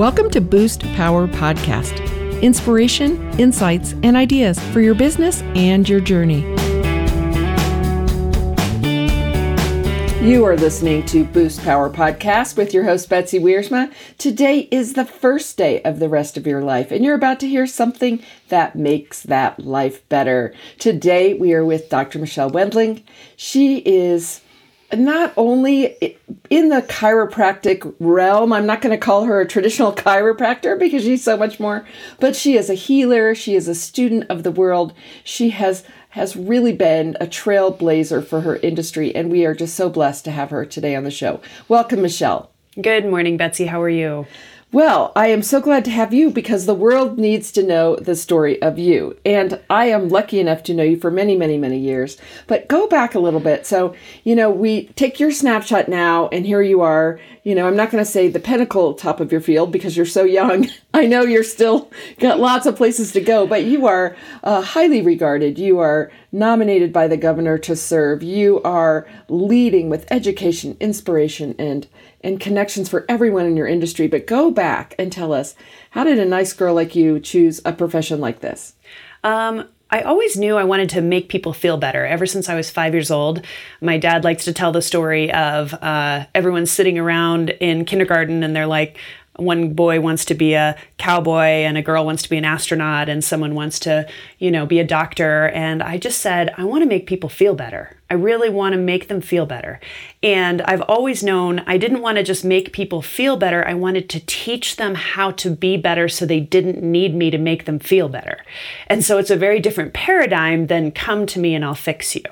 Welcome to Boost Power Podcast inspiration, insights, and ideas for your business and your journey. You are listening to Boost Power Podcast with your host, Betsy Wiersma. Today is the first day of the rest of your life, and you're about to hear something that makes that life better. Today, we are with Dr. Michelle Wendling. She is not only in the chiropractic realm, I'm not going to call her a traditional chiropractor because she's so much more, but she is a healer, she is a student of the world. She has has really been a trailblazer for her industry and we are just so blessed to have her today on the show. Welcome Michelle. Good morning Betsy, how are you? Well, I am so glad to have you because the world needs to know the story of you. And I am lucky enough to know you for many, many, many years. But go back a little bit. So, you know, we take your snapshot now, and here you are. You know, I'm not going to say the pinnacle top of your field because you're so young. I know you're still got lots of places to go, but you are uh, highly regarded. You are nominated by the governor to serve. You are leading with education, inspiration, and and connections for everyone in your industry. But go back and tell us how did a nice girl like you choose a profession like this? Um, I always knew I wanted to make people feel better. Ever since I was five years old, my dad likes to tell the story of uh, everyone sitting around in kindergarten and they're like, one boy wants to be a cowboy and a girl wants to be an astronaut and someone wants to, you know, be a doctor. And I just said, I want to make people feel better. I really want to make them feel better. And I've always known I didn't want to just make people feel better. I wanted to teach them how to be better so they didn't need me to make them feel better. And so it's a very different paradigm than come to me and I'll fix you.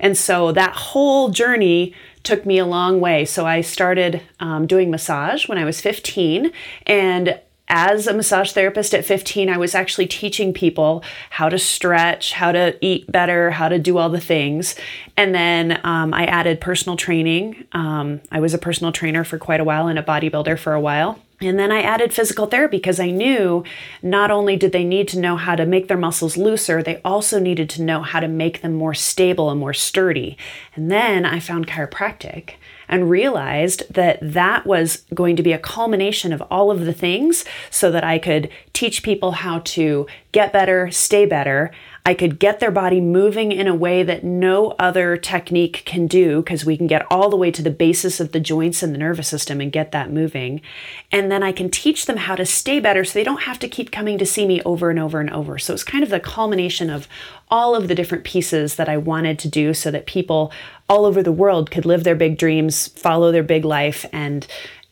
And so that whole journey took me a long way. So I started um, doing massage when I was 15 and as a massage therapist at 15, I was actually teaching people how to stretch, how to eat better, how to do all the things. And then um, I added personal training. Um, I was a personal trainer for quite a while and a bodybuilder for a while. And then I added physical therapy because I knew not only did they need to know how to make their muscles looser, they also needed to know how to make them more stable and more sturdy. And then I found chiropractic and realized that that was going to be a culmination of all of the things so that I could teach people how to get better, stay better. I could get their body moving in a way that no other technique can do because we can get all the way to the basis of the joints and the nervous system and get that moving. And then I can teach them how to stay better so they don't have to keep coming to see me over and over and over. So it's kind of the culmination of all of the different pieces that I wanted to do so that people all over the world could live their big dreams, follow their big life, and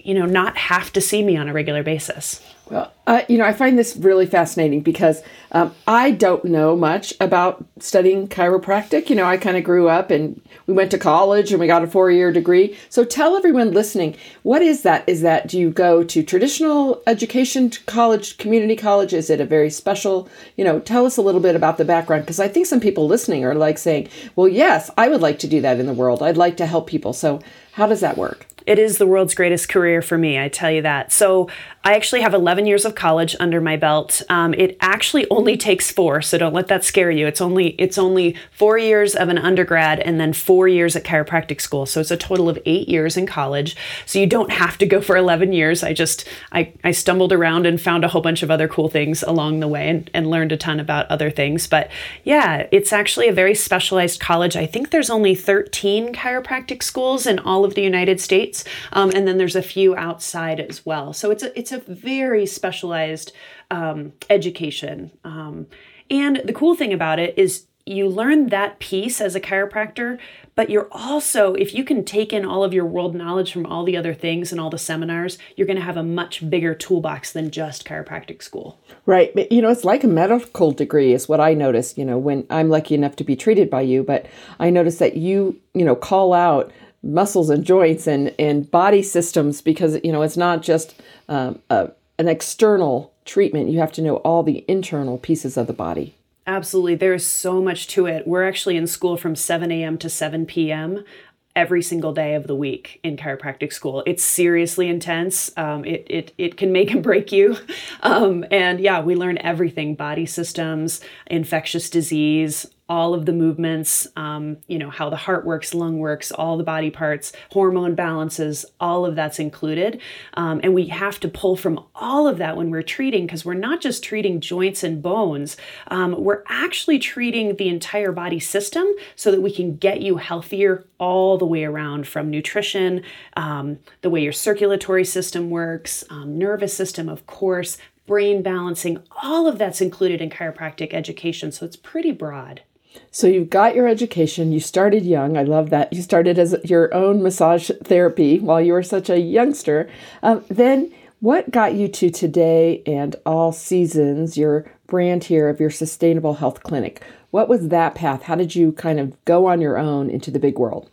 you know, not have to see me on a regular basis. Well, uh, you know, I find this really fascinating because um, I don't know much about studying chiropractic. You know, I kind of grew up and we went to college and we got a four year degree. So tell everyone listening, what is that? Is that, do you go to traditional education college, community college? Is it a very special, you know, tell us a little bit about the background because I think some people listening are like saying, well, yes, I would like to do that in the world. I'd like to help people. So how does that work? It is the world's greatest career for me, I tell you that. So I actually have 11 years of college under my belt. Um, it actually only takes four, so don't let that scare you. It's only it's only four years of an undergrad and then four years at chiropractic school. So it's a total of eight years in college. So you don't have to go for 11 years. I just I, I stumbled around and found a whole bunch of other cool things along the way and, and learned a ton about other things. But yeah, it's actually a very specialized college. I think there's only 13 chiropractic schools in all of the United States, um, and then there's a few outside as well. So it's a it's a very specialized um, education. Um, and the cool thing about it is you learn that piece as a chiropractor, but you're also, if you can take in all of your world knowledge from all the other things and all the seminars, you're going to have a much bigger toolbox than just chiropractic school. Right. But, you know, it's like a medical degree, is what I noticed, you know, when I'm lucky enough to be treated by you. But I noticed that you, you know, call out muscles and joints and, and body systems because, you know, it's not just um, a, an external treatment. You have to know all the internal pieces of the body. Absolutely. There's so much to it. We're actually in school from 7 a.m. to 7 p.m. every single day of the week in chiropractic school. It's seriously intense. Um, it, it, it can make and break you. Um, and yeah, we learn everything body systems, infectious disease, all of the movements, um, you know, how the heart works, lung works, all the body parts, hormone balances, all of that's included. Um, and we have to pull from all of that when we're treating because we're not just treating joints and bones, um, we're actually treating the entire body system so that we can get you healthier all the way around from nutrition, um, the way your circulatory system works, um, nervous system, of course. Brain balancing, all of that's included in chiropractic education. So it's pretty broad. So you've got your education. You started young. I love that. You started as your own massage therapy while you were such a youngster. Um, then what got you to today and all seasons, your brand here of your sustainable health clinic? What was that path? How did you kind of go on your own into the big world?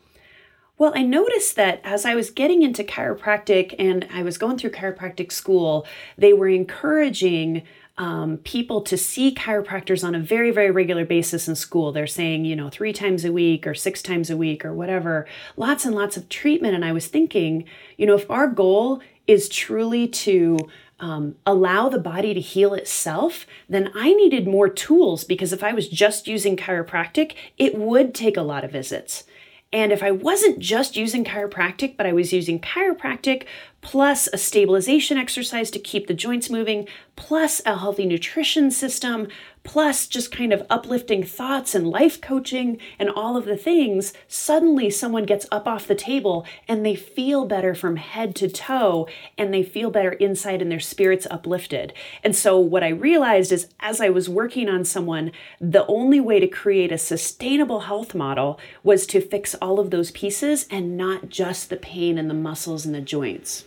Well, I noticed that as I was getting into chiropractic and I was going through chiropractic school, they were encouraging um, people to see chiropractors on a very, very regular basis in school. They're saying, you know, three times a week or six times a week or whatever, lots and lots of treatment. And I was thinking, you know, if our goal is truly to um, allow the body to heal itself, then I needed more tools because if I was just using chiropractic, it would take a lot of visits. And if I wasn't just using chiropractic, but I was using chiropractic plus a stabilization exercise to keep the joints moving, plus a healthy nutrition system, plus just kind of uplifting thoughts and life coaching and all of the things, suddenly someone gets up off the table and they feel better from head to toe and they feel better inside and their spirits uplifted. And so, what I realized is as I was working on someone, the only way to create a sustainable health model was to fix all of those pieces and not just the pain and the muscles and the joints.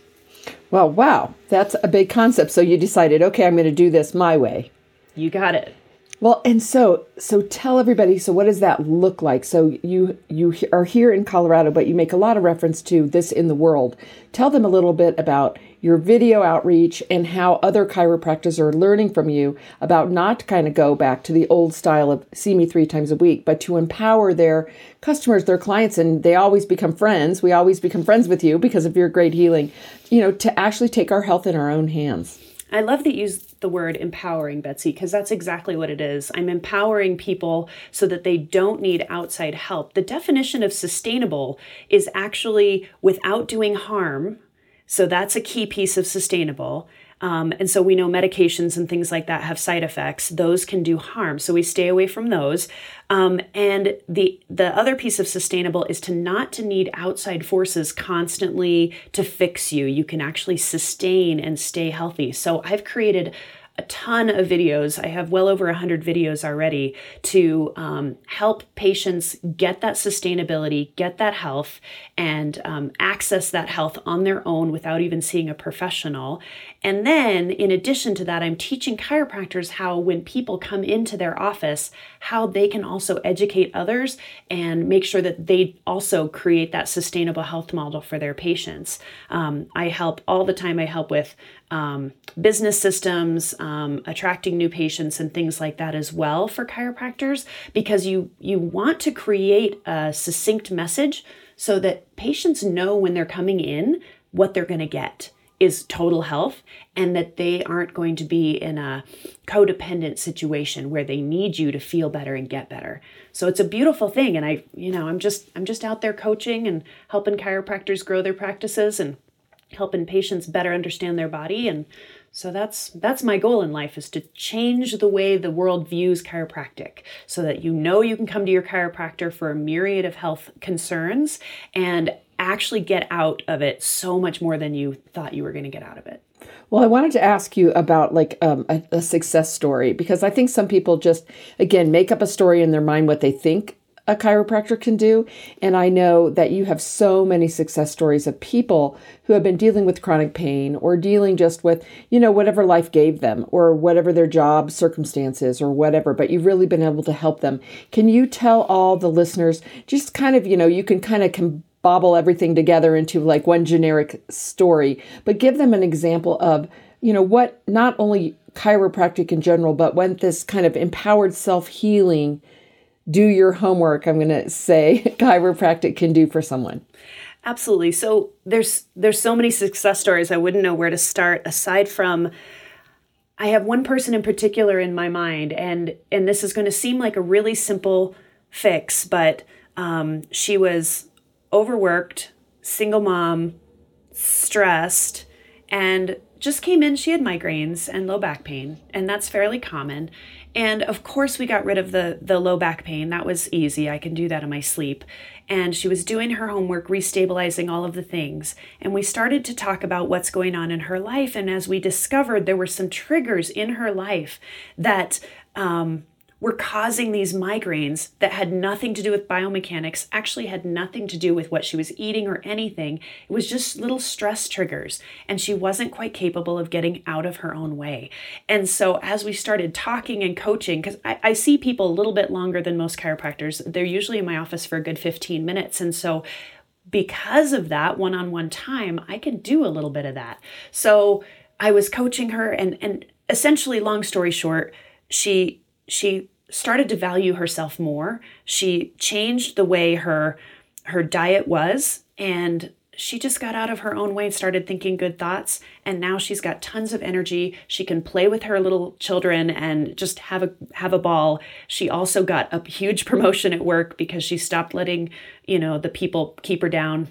Well, wow, that's a big concept. So you decided, okay, I'm going to do this my way. You got it. Well, and so so tell everybody. So what does that look like? So you you are here in Colorado, but you make a lot of reference to this in the world. Tell them a little bit about your video outreach and how other chiropractors are learning from you about not to kind of go back to the old style of see me three times a week, but to empower their customers, their clients, and they always become friends. We always become friends with you because of your great healing. You know, to actually take our health in our own hands. I love that you use the word empowering, Betsy, because that's exactly what it is. I'm empowering people so that they don't need outside help. The definition of sustainable is actually without doing harm. So that's a key piece of sustainable. Um, and so we know medications and things like that have side effects. Those can do harm. So we stay away from those. Um, and the the other piece of sustainable is to not to need outside forces constantly to fix you. You can actually sustain and stay healthy. So I've created a ton of videos. I have well over 100 videos already to um, help patients get that sustainability, get that health, and um, access that health on their own without even seeing a professional. And then, in addition to that, I'm teaching chiropractors how, when people come into their office, how they can also educate others and make sure that they also create that sustainable health model for their patients. Um, I help all the time, I help with um, business systems, um, attracting new patients, and things like that as well for chiropractors, because you you want to create a succinct message so that patients know when they're coming in what they're going to get is total health and that they aren't going to be in a codependent situation where they need you to feel better and get better. So it's a beautiful thing and I you know I'm just I'm just out there coaching and helping chiropractors grow their practices and helping patients better understand their body and so that's that's my goal in life is to change the way the world views chiropractic so that you know you can come to your chiropractor for a myriad of health concerns and actually get out of it so much more than you thought you were going to get out of it. Well, I wanted to ask you about like um, a, a success story because I think some people just again make up a story in their mind what they think a chiropractor can do. And I know that you have so many success stories of people who have been dealing with chronic pain or dealing just with, you know, whatever life gave them or whatever their job circumstances or whatever, but you've really been able to help them. Can you tell all the listeners just kind of, you know, you can kind of com- bobble everything together into like one generic story, but give them an example of, you know, what not only chiropractic in general, but when this kind of empowered self healing do your homework, I'm going to say chiropractic can do for someone. Absolutely. So there's there's so many success stories I wouldn't know where to start aside from I have one person in particular in my mind, and and this is going to seem like a really simple fix, but um, she was overworked, single mom, stressed, and just came in. She had migraines and low back pain, and that's fairly common. And of course, we got rid of the the low back pain. That was easy. I can do that in my sleep. And she was doing her homework, restabilizing all of the things. And we started to talk about what's going on in her life. And as we discovered, there were some triggers in her life that um, were causing these migraines that had nothing to do with biomechanics, actually had nothing to do with what she was eating or anything. It was just little stress triggers, and she wasn't quite capable of getting out of her own way. And so, as we started talking and coaching, because I, I, see people a little bit longer than most chiropractors, they're usually in my office for a good 15 minutes. And so, because of that one on one time, I could do a little bit of that. So, I was coaching her, and, and essentially, long story short, she she started to value herself more. She changed the way her her diet was and she just got out of her own way started thinking good thoughts. And now she's got tons of energy. She can play with her little children and just have a have a ball. She also got a huge promotion at work because she stopped letting you know the people keep her down.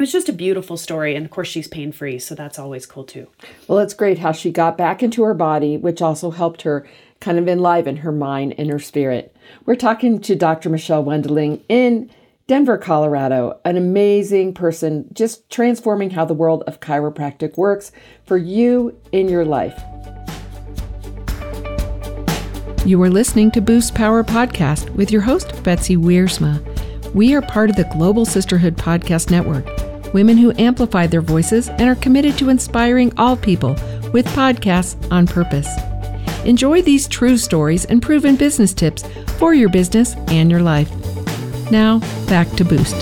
It's just a beautiful story and of course she's pain free so that's always cool too. Well it's great how she got back into her body which also helped her kind of enliven her mind and her spirit. We're talking to Dr. Michelle Wendling in Denver, Colorado, an amazing person just transforming how the world of chiropractic works for you in your life. You are listening to Boost Power Podcast with your host, Betsy Wiersma. We are part of the Global Sisterhood Podcast Network, women who amplify their voices and are committed to inspiring all people with podcasts on purpose. Enjoy these true stories and proven business tips for your business and your life. Now, back to Boost.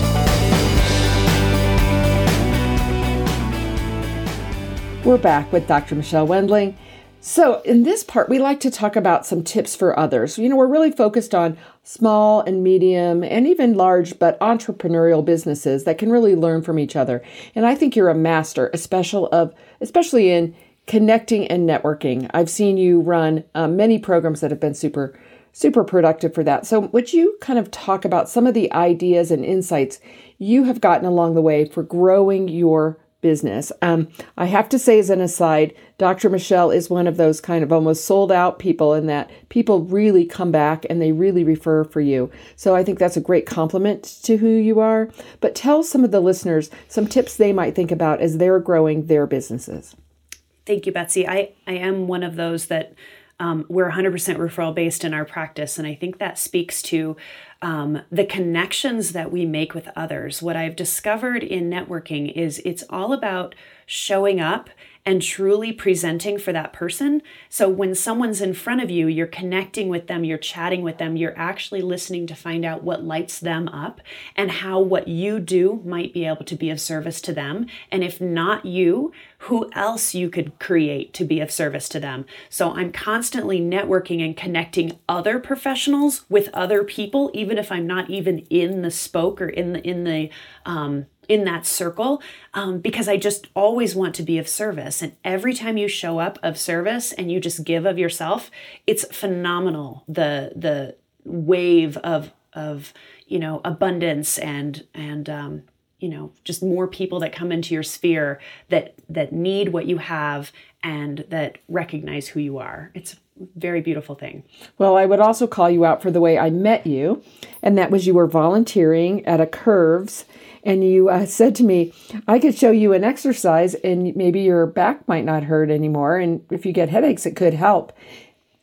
We're back with Dr. Michelle Wendling. So, in this part, we like to talk about some tips for others. You know, we're really focused on small and medium and even large but entrepreneurial businesses that can really learn from each other. And I think you're a master, especially of especially in connecting and networking. I've seen you run um, many programs that have been super, super productive for that. So, would you kind of talk about some of the ideas and insights you have gotten along the way for growing your business? Um, I have to say, as an aside, Dr. Michelle is one of those kind of almost sold out people in that people really come back and they really refer for you. So, I think that's a great compliment to who you are. But tell some of the listeners some tips they might think about as they're growing their businesses. Thank you, Betsy. I, I am one of those that um, we're 100% referral based in our practice. And I think that speaks to um, the connections that we make with others. What I've discovered in networking is it's all about showing up and truly presenting for that person. So when someone's in front of you, you're connecting with them, you're chatting with them, you're actually listening to find out what lights them up and how what you do might be able to be of service to them. And if not you, who else you could create to be of service to them. So I'm constantly networking and connecting other professionals with other people, even if I'm not even in the spoke or in the in the um, in that circle um, because I just always want to be of service. And every time you show up of service and you just give of yourself, it's phenomenal. The the wave of of you know abundance and and um, you know just more people that come into your sphere that that need what you have and that recognize who you are. It's a very beautiful thing. Well, I would also call you out for the way I met you, and that was you were volunteering at a Curves and you uh, said to me, I could show you an exercise and maybe your back might not hurt anymore. And if you get headaches, it could help.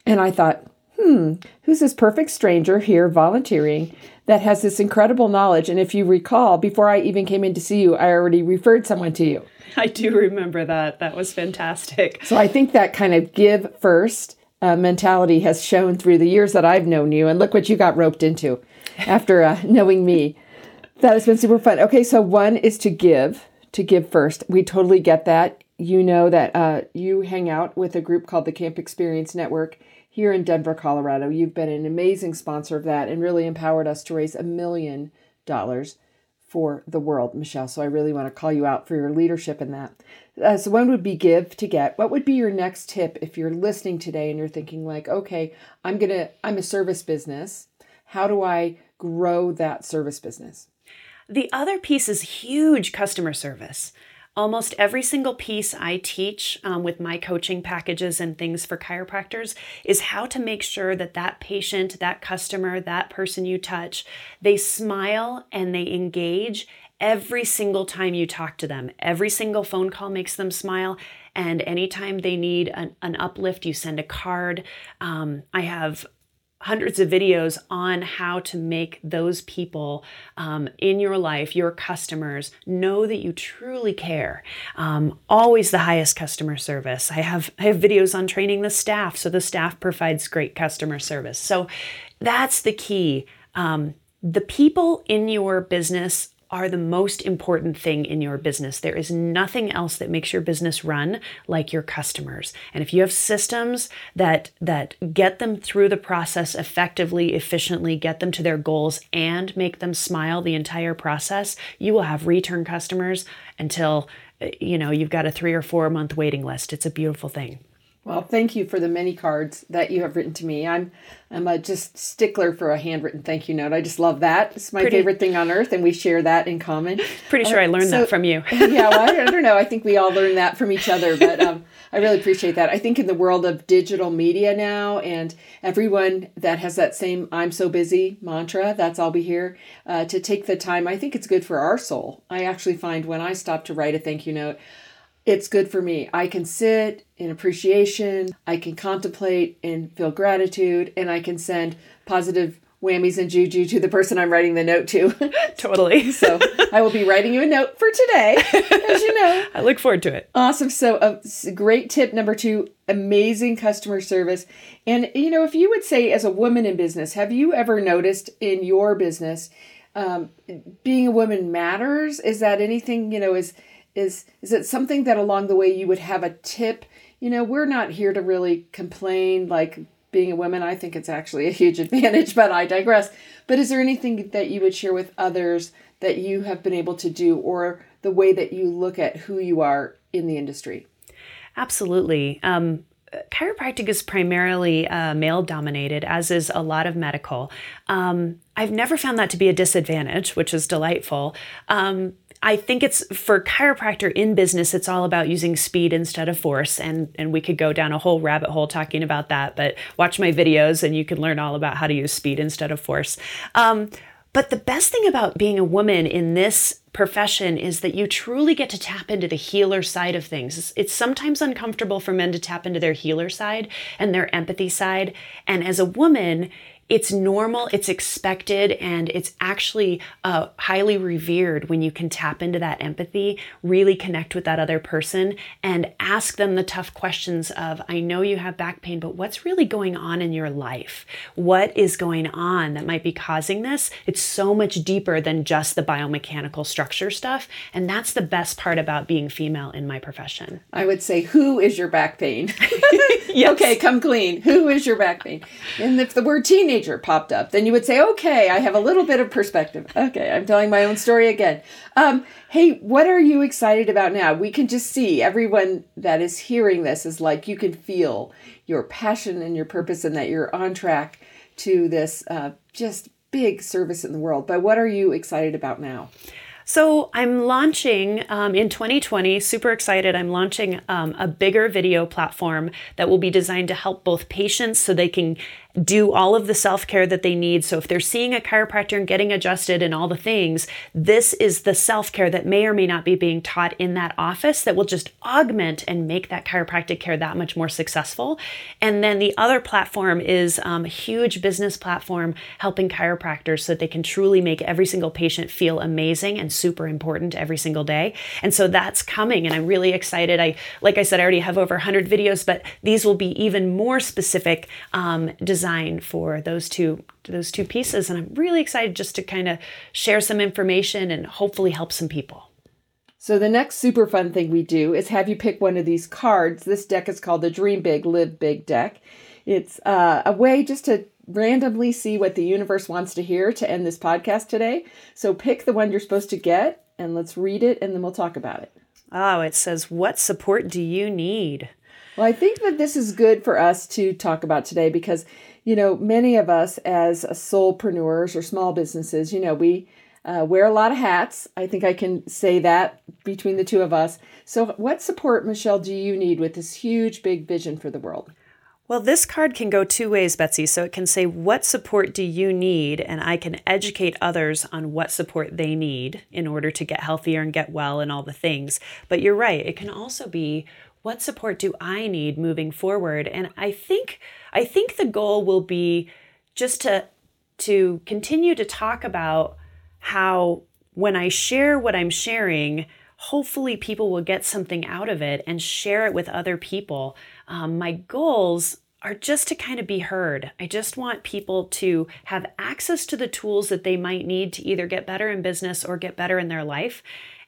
And I thought, hmm, who's this perfect stranger here volunteering that has this incredible knowledge? And if you recall, before I even came in to see you, I already referred someone to you. I do remember that. That was fantastic. So I think that kind of give first uh, mentality has shown through the years that I've known you. And look what you got roped into after uh, knowing me. That has been super fun. Okay, so one is to give, to give first. We totally get that. You know that uh, you hang out with a group called the Camp Experience Network here in Denver, Colorado. You've been an amazing sponsor of that and really empowered us to raise a million dollars for the world, Michelle. So I really want to call you out for your leadership in that. Uh, so one would be give to get. What would be your next tip if you're listening today and you're thinking like, okay, I'm gonna, I'm a service business. How do I grow that service business? The other piece is huge customer service almost every single piece I teach um, with my coaching packages and things for chiropractors is how to make sure that that patient, that customer, that person you touch, they smile and they engage every single time you talk to them. Every single phone call makes them smile. And anytime they need an, an uplift, you send a card. Um, I have hundreds of videos on how to make those people um, in your life, your customers, know that you truly care. Um, always the highest customer service. I have I have videos on training the staff, so the staff provides great customer service. So that's the key. Um, the people in your business are the most important thing in your business. There is nothing else that makes your business run like your customers. And if you have systems that that get them through the process effectively, efficiently, get them to their goals and make them smile the entire process, you will have return customers until uh, you know, you've got a 3 or 4 month waiting list. It's a beautiful thing. Well, thank you for the many cards that you have written to me. I'm I'm a just stickler for a handwritten thank you note. I just love that. It's my pretty, favorite thing on earth, and we share that in common. Pretty sure uh, I learned so, that from you. yeah, well, I, I, don't know. I think we all learn that from each other, but um, I really appreciate that. I think in the world of digital media now, and everyone that has that same "I'm so busy" mantra, that's all we hear. Uh, to take the time, I think it's good for our soul. I actually find when I stop to write a thank you note it's good for me. I can sit in appreciation, I can contemplate and feel gratitude, and I can send positive whammies and juju to the person I'm writing the note to. totally. so I will be writing you a note for today, as you know. I look forward to it. Awesome. So, a uh, great tip number two amazing customer service. And, you know, if you would say, as a woman in business, have you ever noticed in your business um, being a woman matters? Is that anything, you know, is is is it something that along the way you would have a tip you know we're not here to really complain like being a woman i think it's actually a huge advantage but i digress but is there anything that you would share with others that you have been able to do or the way that you look at who you are in the industry absolutely um, chiropractic is primarily uh, male dominated, as is a lot of medical. Um, I've never found that to be a disadvantage, which is delightful. Um, I think it's for chiropractor in business, it's all about using speed instead of force. And, and we could go down a whole rabbit hole talking about that, but watch my videos and you can learn all about how to use speed instead of force. Um, but the best thing about being a woman in this profession is that you truly get to tap into the healer side of things. It's, it's, sometimes uncomfortable for men to tap into their healer side and their empathy side. And as a woman, it's normal, it's expected, and it's actually uh, highly revered when you can tap into that empathy, really connect with that other person, and ask them the tough questions of, I know you have back pain, but what's really going on in your life? What is going on that might be causing this? It's so much deeper than just the biomechanical structure stuff. And that's the best part about being female in my profession. I would say, Who is your back pain? yes. Okay, come clean. Who is your back pain? And if the word teenage teenager popped up, then you would say, okay, I have a little bit of perspective. Okay, I'm telling my own story again. Um, hey, what are you excited about now? We can just see everyone that is hearing this is like, you can feel your passion and your purpose and that you're on track to this uh, just big service in the world. But what are you excited about now? So I'm launching um, in 2020, super excited. I'm launching um, a bigger video platform that will be designed to help both patients so they can do all of the self care that they need. So, if they're seeing a chiropractor and getting adjusted and all the things, this is the self care that may or may not be being taught in that office that will just augment and make that chiropractic care that much more successful. And then the other platform is um, a huge business platform helping chiropractors so that they can truly make every single patient feel amazing and super important every single day. And so that's coming, and I'm really excited. I, like I said, I already have over 100 videos, but these will be even more specific um, design for those two those two pieces and I'm really excited just to kind of share some information and hopefully help some people. So the next super fun thing we do is have you pick one of these cards. This deck is called the Dream Big, Live Big deck. It's uh, a way just to randomly see what the universe wants to hear to end this podcast today. So pick the one you're supposed to get and let's read it and then we'll talk about it. Oh, it says, What support do you need? Well, I think that this is good for us to talk about today because, you know, many of us as soulpreneurs or small businesses, you know, we uh, wear a lot of hats. I think I can say that between the two of us. So, what support, Michelle, do you need with this huge, big vision for the world? Well, this card can go two ways, Betsy. So it can say, What support do you need? And I can educate others on what support they need in order to get healthier and get well and all the things. But you're right, it can also be, What support do I need moving forward? And I think I think the goal will be just to to continue to talk about how when I share what I'm sharing, hopefully people will get something out of it and share it with other people. Um, my goals are just to kind of be heard. I just want people to have access to the tools that they might need to either get better in business or get better in their life.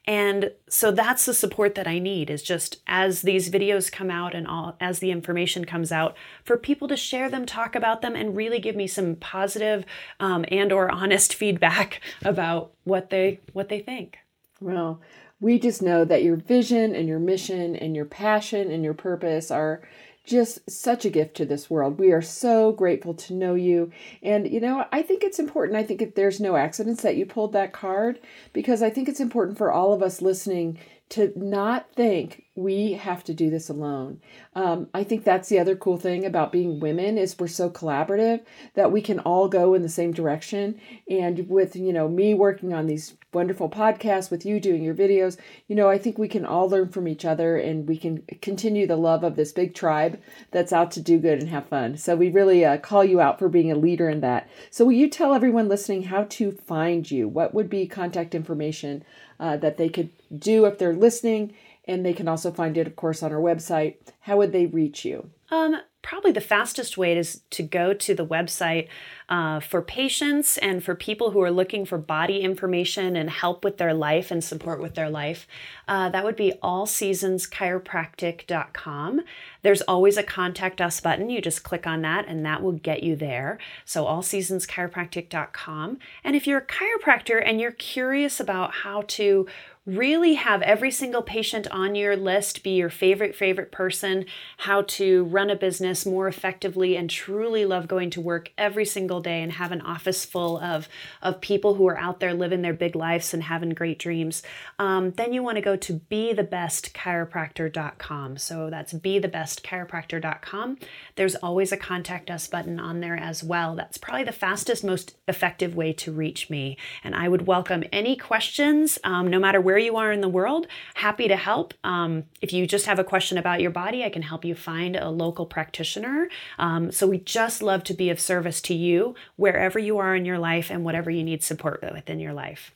And so that's the support that I need is just as these videos come out and all as the information comes out for people to share them, talk about them, and really give me some positive um, and or honest feedback about what they what they think. Well, we just know that your vision and your mission and your passion and your purpose are just such a gift to this world. We are so grateful to know you. And, you know, I think it's important. I think if there's no accidents that you pulled that card because I think it's important for all of us listening to not think we have to do this alone. Um, I think that's the other cool thing about being women is we're so collaborative that we can all go in the same direction. And with you know me working on these wonderful podcasts, with you doing your videos, you know I think we can all learn from each other and we can continue the love of this big tribe that's out to do good and have fun. So we really uh, call you out for being a leader in that. So will you tell everyone listening how to find you? What would be contact information uh, that they could do if they're listening? And they can also find it, of course, on our website. How would they reach you? Um, probably the fastest way is to go to the website uh, for patients and for people who are looking for body information and help with their life and support with their life. Uh, that would be allseasonschiropractic.com. There's always a contact us button. You just click on that and that will get you there. So, allseasonschiropractic.com. And if you're a chiropractor and you're curious about how to really have every single patient on your list be your favorite, favorite person, how to run a business more effectively, and truly love going to work every single day and have an office full of, of people who are out there living their big lives and having great dreams, um, then you want to go to bethebestchiropractor.com. So that's bethebestchiropractor.com. There's always a contact us button on there as well. That's probably the fastest, most effective way to reach me. And I would welcome any questions, um, no matter where you are in the world, happy to help. Um, if you just have a question about your body, I can help you find a local practitioner. Um, so we just love to be of service to you wherever you are in your life and whatever you need support within your life.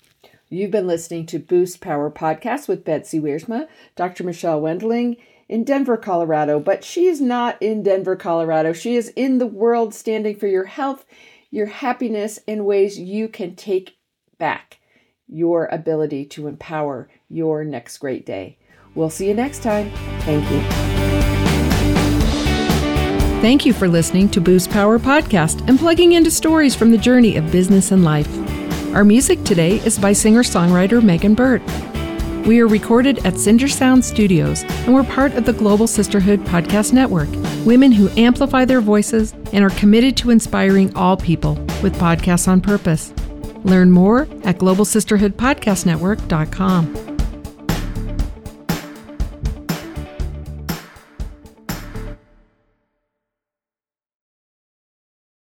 You've been listening to Boost Power Podcast with Betsy Wiersma, Dr. Michelle Wendling in Denver, Colorado. But she is not in Denver, Colorado. She is in the world standing for your health, your happiness, in ways you can take back your ability to empower your next great day. We'll see you next time. Thank you. Thank you for listening to Boost Power Podcast and plugging into stories from the journey of business and life. Our music today is by singer songwriter Megan Burtt. We are recorded at Cinder Sound Studios and we're part of the Global Sisterhood Podcast Network, women who amplify their voices and are committed to inspiring all people with podcasts on purpose. Learn more at globalsisterhoodpodcastnetwork.com.